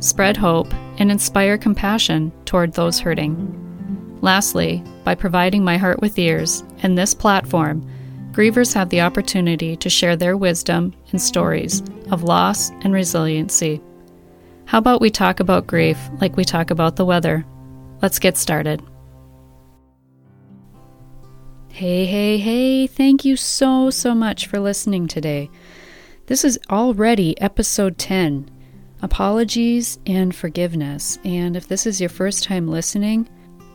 spread hope, and inspire compassion toward those hurting. Lastly, by providing my heart with ears and this platform, grievers have the opportunity to share their wisdom and stories of loss and resiliency. How about we talk about grief like we talk about the weather? Let's get started. Hey, hey, hey, thank you so, so much for listening today. This is already episode 10 Apologies and Forgiveness. And if this is your first time listening,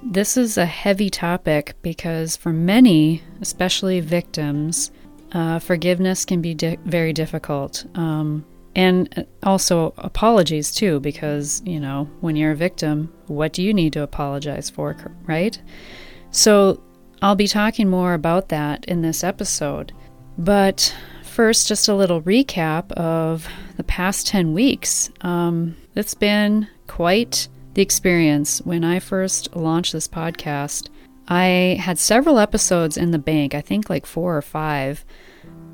this is a heavy topic because for many, especially victims, uh, forgiveness can be di- very difficult. Um, and also apologies too, because, you know, when you're a victim, what do you need to apologize for, right? So I'll be talking more about that in this episode. But first, just a little recap of the past 10 weeks. Um, it's been quite the experience. When I first launched this podcast, I had several episodes in the bank, I think like four or five.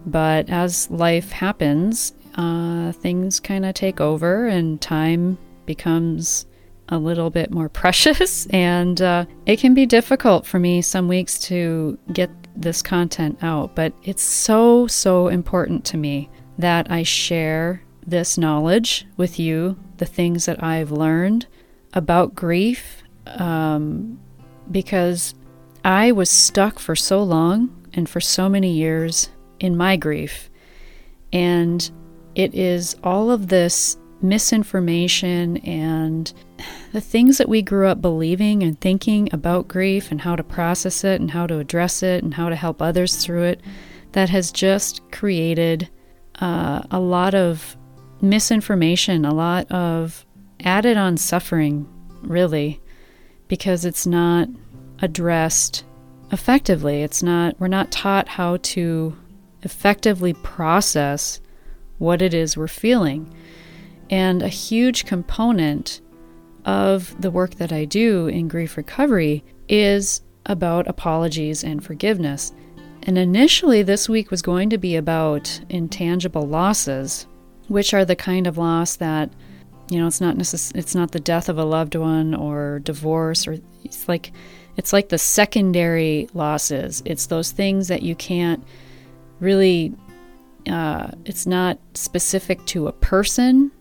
But as life happens, uh, things kind of take over and time becomes a little bit more precious, and uh, it can be difficult for me some weeks to get this content out. But it's so, so important to me that I share this knowledge with you, the things that I've learned about grief, um, because I was stuck for so long and for so many years in my grief. And it is all of this misinformation and the things that we grew up believing and thinking about grief and how to process it and how to address it and how to help others through it that has just created uh, a lot of misinformation, a lot of added on suffering, really, because it's not addressed effectively. It's not, we're not taught how to effectively process what it is we're feeling. And a huge component of the work that I do in grief recovery is about apologies and forgiveness. And initially, this week was going to be about intangible losses, which are the kind of loss that, you know, it's not necess- it's not the death of a loved one or divorce or it's like it's like the secondary losses. It's those things that you can't really. Uh, it's not specific to a person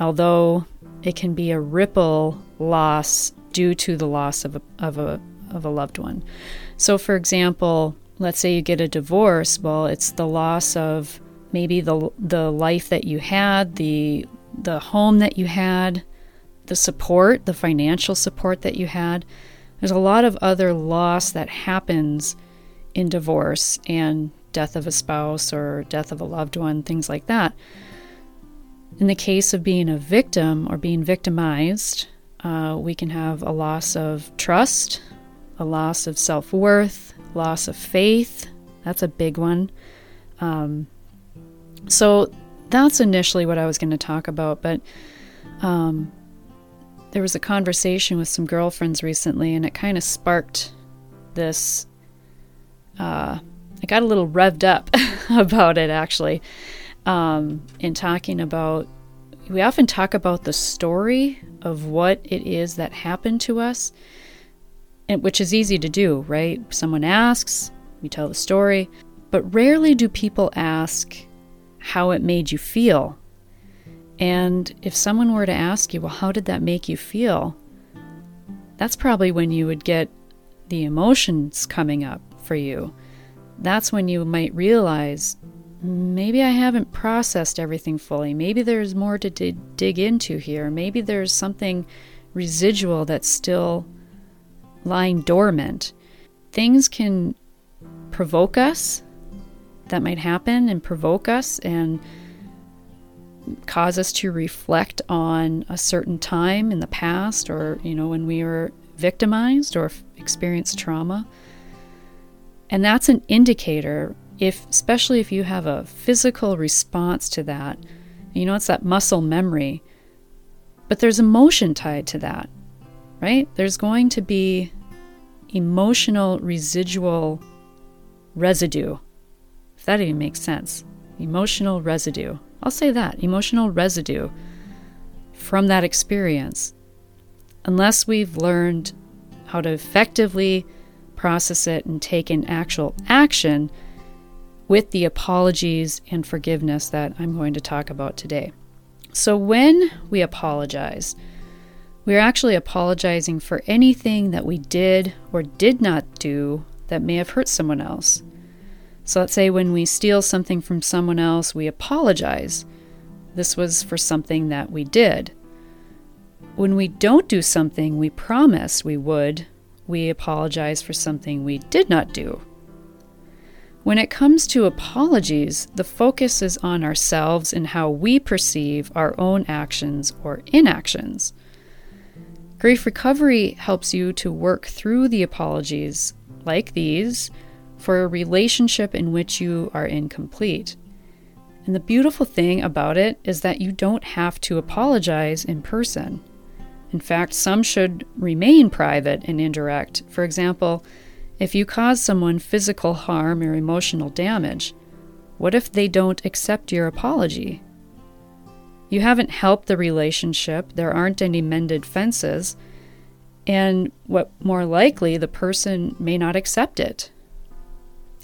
although it can be a ripple loss due to the loss of a, of a, of a loved one. So, for example, let's say you get a divorce, well, it's the loss of maybe the, the life that you had, the, the home that you had, the support, the financial support that you had. There's a lot of other loss that happens in divorce and death of a spouse or death of a loved one, things like that. In the case of being a victim or being victimized, uh, we can have a loss of trust, a loss of self worth, loss of faith. That's a big one. Um, so that's initially what I was going to talk about, but um, there was a conversation with some girlfriends recently, and it kind of sparked this. Uh, I got a little revved up about it actually um, in talking about, we often talk about the story of what it is that happened to us, and, which is easy to do, right? Someone asks, we tell the story, but rarely do people ask how it made you feel. And if someone were to ask you, well, how did that make you feel? That's probably when you would get the emotions coming up for you. That's when you might realize maybe I haven't processed everything fully. Maybe there's more to d- dig into here. Maybe there's something residual that's still lying dormant. Things can provoke us, that might happen and provoke us and cause us to reflect on a certain time in the past or, you know, when we were victimized or experienced trauma. And that's an indicator if especially if you have a physical response to that. You know it's that muscle memory. But there's emotion tied to that. Right? There's going to be emotional residual residue. If that even makes sense. Emotional residue. I'll say that emotional residue from that experience. Unless we've learned how to effectively process it and take an actual action with the apologies and forgiveness that I'm going to talk about today. So, when we apologize, we're actually apologizing for anything that we did or did not do that may have hurt someone else. So let's say when we steal something from someone else, we apologize. This was for something that we did. When we don't do something we promised we would, we apologize for something we did not do. When it comes to apologies, the focus is on ourselves and how we perceive our own actions or inactions. Grief recovery helps you to work through the apologies like these for a relationship in which you are incomplete. And the beautiful thing about it is that you don't have to apologize in person. In fact, some should remain private and indirect. For example, if you cause someone physical harm or emotional damage, what if they don't accept your apology? You haven't helped the relationship, there aren't any mended fences, and what more likely, the person may not accept it.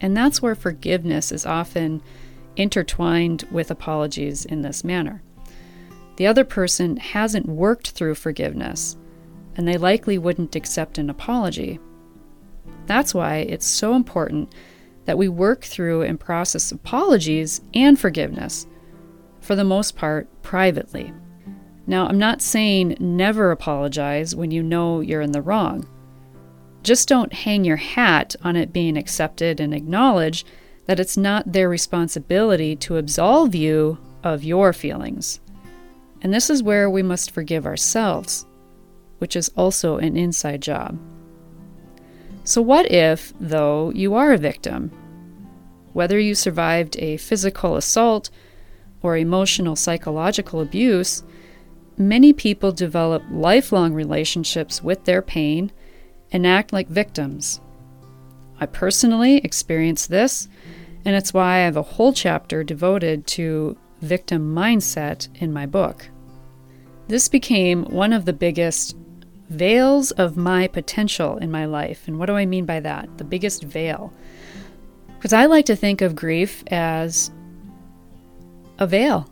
And that's where forgiveness is often intertwined with apologies in this manner. The other person hasn't worked through forgiveness, and they likely wouldn't accept an apology. That's why it's so important that we work through and process apologies and forgiveness, for the most part, privately. Now, I'm not saying never apologize when you know you're in the wrong. Just don't hang your hat on it being accepted and acknowledge that it's not their responsibility to absolve you of your feelings. And this is where we must forgive ourselves, which is also an inside job. So, what if, though, you are a victim? Whether you survived a physical assault or emotional psychological abuse, many people develop lifelong relationships with their pain and act like victims. I personally experienced this, and it's why I have a whole chapter devoted to victim mindset in my book. This became one of the biggest veils of my potential in my life. And what do I mean by that? The biggest veil. Because I like to think of grief as a veil,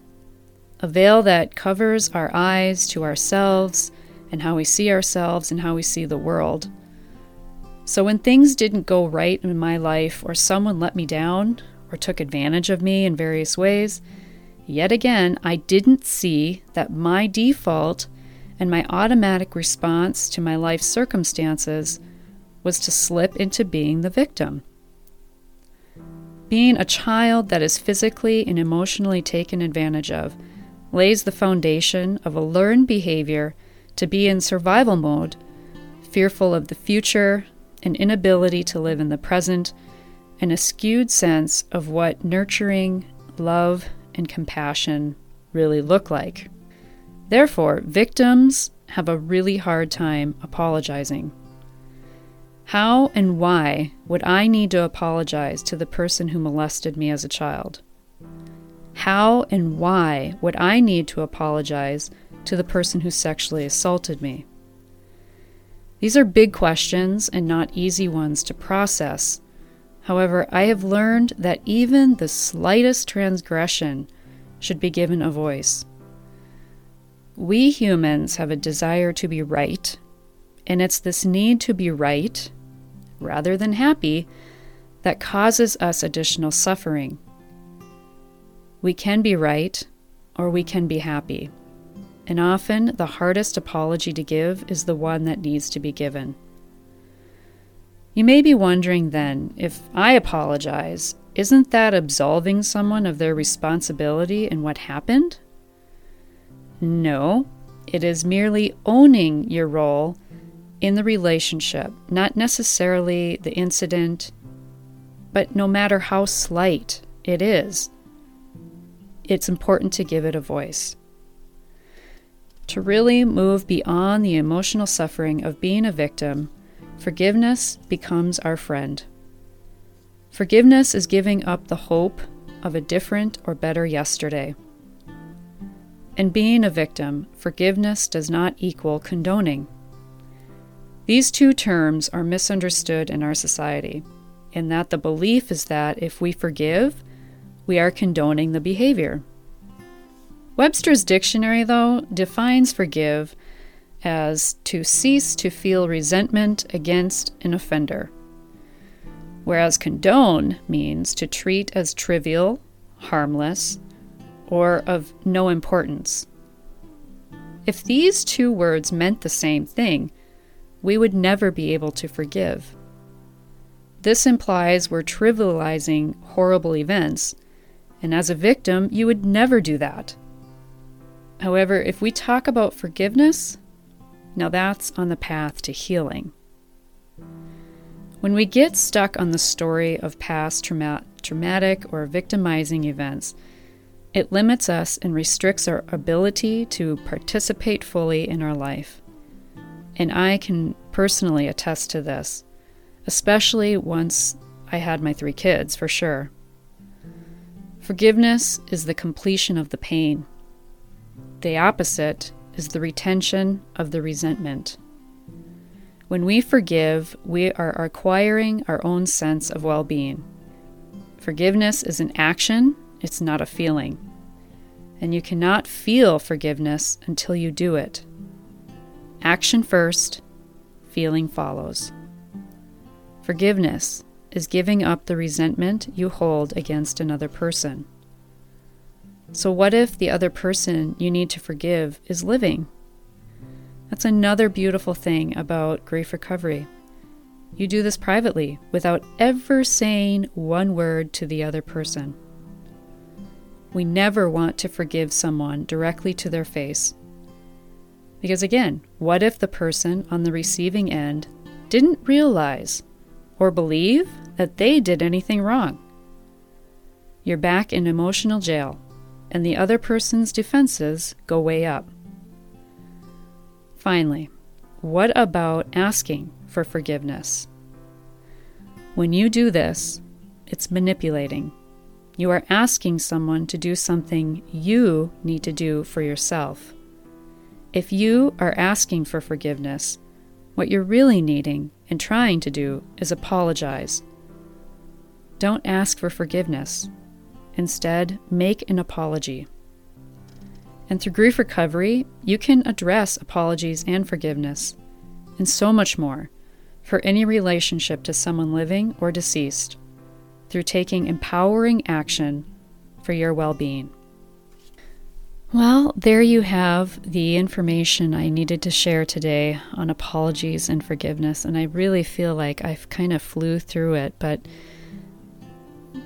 a veil that covers our eyes to ourselves and how we see ourselves and how we see the world. So when things didn't go right in my life, or someone let me down, or took advantage of me in various ways, yet again, I didn't see that my default and my automatic response to my life circumstances was to slip into being the victim. Being a child that is physically and emotionally taken advantage of lays the foundation of a learned behavior to be in survival mode, fearful of the future, an inability to live in the present, and a skewed sense of what nurturing, love, and compassion really look like. Therefore, victims have a really hard time apologizing. How and why would I need to apologize to the person who molested me as a child? How and why would I need to apologize to the person who sexually assaulted me? These are big questions and not easy ones to process. However, I have learned that even the slightest transgression should be given a voice. We humans have a desire to be right, and it's this need to be right, rather than happy, that causes us additional suffering. We can be right, or we can be happy. And often, the hardest apology to give is the one that needs to be given. You may be wondering then if I apologize, isn't that absolving someone of their responsibility in what happened? No, it is merely owning your role in the relationship, not necessarily the incident, but no matter how slight it is, it's important to give it a voice. To really move beyond the emotional suffering of being a victim, forgiveness becomes our friend. Forgiveness is giving up the hope of a different or better yesterday. And being a victim, forgiveness does not equal condoning. These two terms are misunderstood in our society, in that the belief is that if we forgive, we are condoning the behavior. Webster's dictionary, though, defines forgive as to cease to feel resentment against an offender, whereas condone means to treat as trivial, harmless, or of no importance. If these two words meant the same thing, we would never be able to forgive. This implies we're trivializing horrible events, and as a victim, you would never do that. However, if we talk about forgiveness, now that's on the path to healing. When we get stuck on the story of past trauma- traumatic or victimizing events, it limits us and restricts our ability to participate fully in our life. And I can personally attest to this, especially once I had my three kids, for sure. Forgiveness is the completion of the pain. The opposite is the retention of the resentment. When we forgive, we are acquiring our own sense of well being. Forgiveness is an action, it's not a feeling. And you cannot feel forgiveness until you do it. Action first, feeling follows. Forgiveness is giving up the resentment you hold against another person. So, what if the other person you need to forgive is living? That's another beautiful thing about grief recovery. You do this privately without ever saying one word to the other person. We never want to forgive someone directly to their face. Because again, what if the person on the receiving end didn't realize or believe that they did anything wrong? You're back in emotional jail, and the other person's defenses go way up. Finally, what about asking for forgiveness. When you do this, it's manipulating. You are asking someone to do something you need to do for yourself. If you are asking for forgiveness, what you're really needing and trying to do is apologize. Don't ask for forgiveness. Instead, make an apology. And through grief recovery, you can address apologies and forgiveness, and so much more for any relationship to someone living or deceased through taking empowering action for your well being. Well, there you have the information I needed to share today on apologies and forgiveness. And I really feel like I've kind of flew through it, but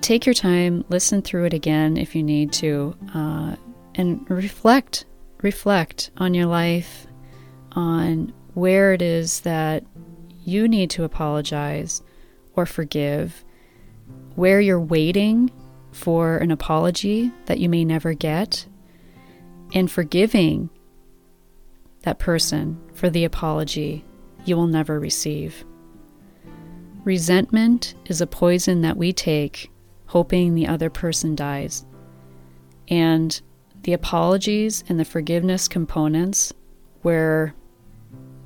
take your time, listen through it again if you need to, uh, and reflect. Reflect on your life, on where it is that you need to apologize or forgive, where you're waiting for an apology that you may never get, and forgiving that person for the apology you will never receive. Resentment is a poison that we take hoping the other person dies. And the apologies and the forgiveness components, were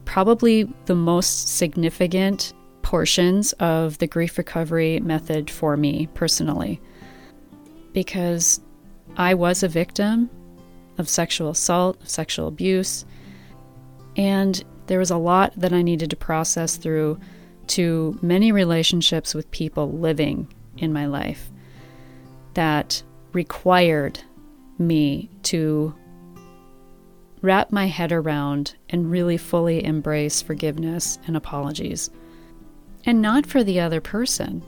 probably the most significant portions of the grief recovery method for me personally. Because I was a victim of sexual assault, sexual abuse, and there was a lot that I needed to process through to many relationships with people living in my life that required me to wrap my head around and really fully embrace forgiveness and apologies. And not for the other person,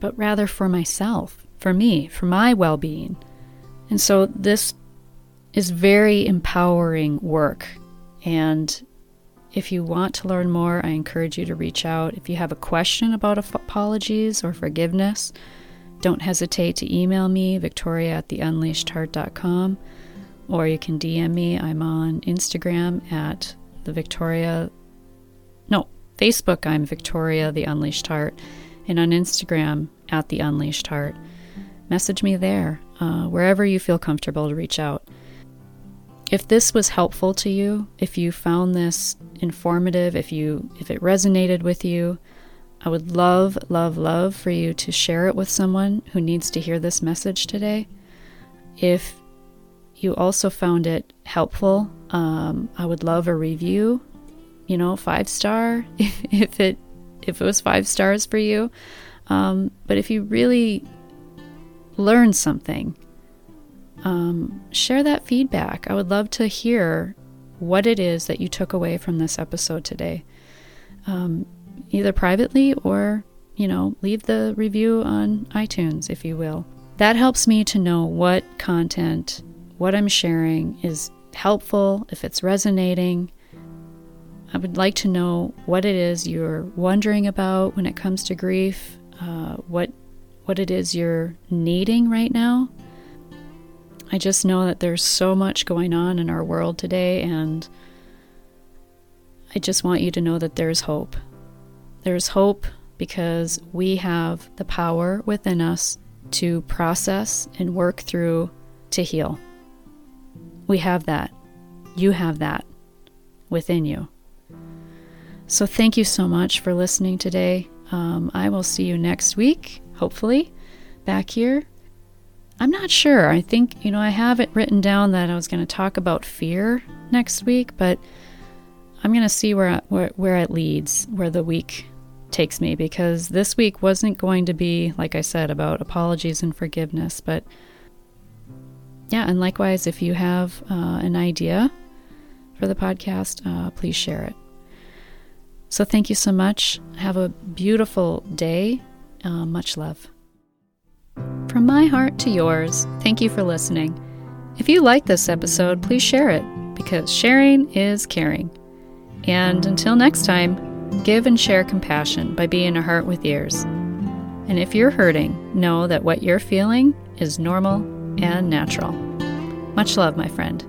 but rather for myself, for me, for my well being. And so this is very empowering work. And If you want to learn more, I encourage you to reach out. If you have a question about apologies or forgiveness, don't hesitate to email me, victoria at theunleashedheart.com, or you can DM me. I'm on Instagram at the Victoria, Facebook, I'm Victoria the Unleashed Heart, and on Instagram at the Unleashed Heart. Message me there, uh, wherever you feel comfortable to reach out. If this was helpful to you, if you found this informative, if you if it resonated with you, I would love, love, love for you to share it with someone who needs to hear this message today. If you also found it helpful, um, I would love a review. You know, five star if, if it if it was five stars for you. Um, but if you really learn something, um, share that feedback. I would love to hear what it is that you took away from this episode today, um, either privately or, you know, leave the review on iTunes, if you will. That helps me to know what content, what I'm sharing is helpful, if it's resonating. I would like to know what it is you're wondering about when it comes to grief, uh, what what it is you're needing right now. I just know that there's so much going on in our world today, and I just want you to know that there's hope. There's hope because we have the power within us to process and work through to heal. We have that. You have that within you. So, thank you so much for listening today. Um, I will see you next week, hopefully, back here. I'm not sure. I think, you know, I have it written down that I was going to talk about fear next week, but I'm going to see where, where, where it leads, where the week takes me, because this week wasn't going to be, like I said, about apologies and forgiveness. But yeah, and likewise, if you have uh, an idea for the podcast, uh, please share it. So thank you so much. Have a beautiful day. Uh, much love. From my heart to yours, thank you for listening. If you like this episode, please share it because sharing is caring. And until next time, give and share compassion by being a heart with ears. And if you're hurting, know that what you're feeling is normal and natural. Much love, my friend.